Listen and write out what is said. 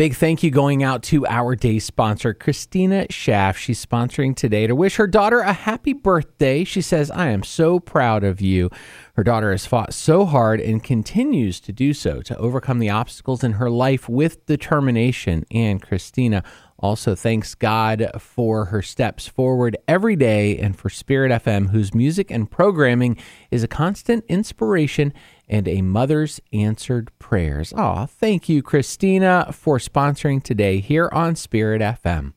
Big thank you going out to our day sponsor, Christina Schaff. She's sponsoring today to wish her daughter a happy birthday. She says, I am so proud of you. Her daughter has fought so hard and continues to do so to overcome the obstacles in her life with determination. And Christina also thanks God for her steps forward every day and for Spirit FM, whose music and programming is a constant inspiration and a mother's answered prayers. Aw, thank you, Christina, for sponsoring today here on Spirit FM.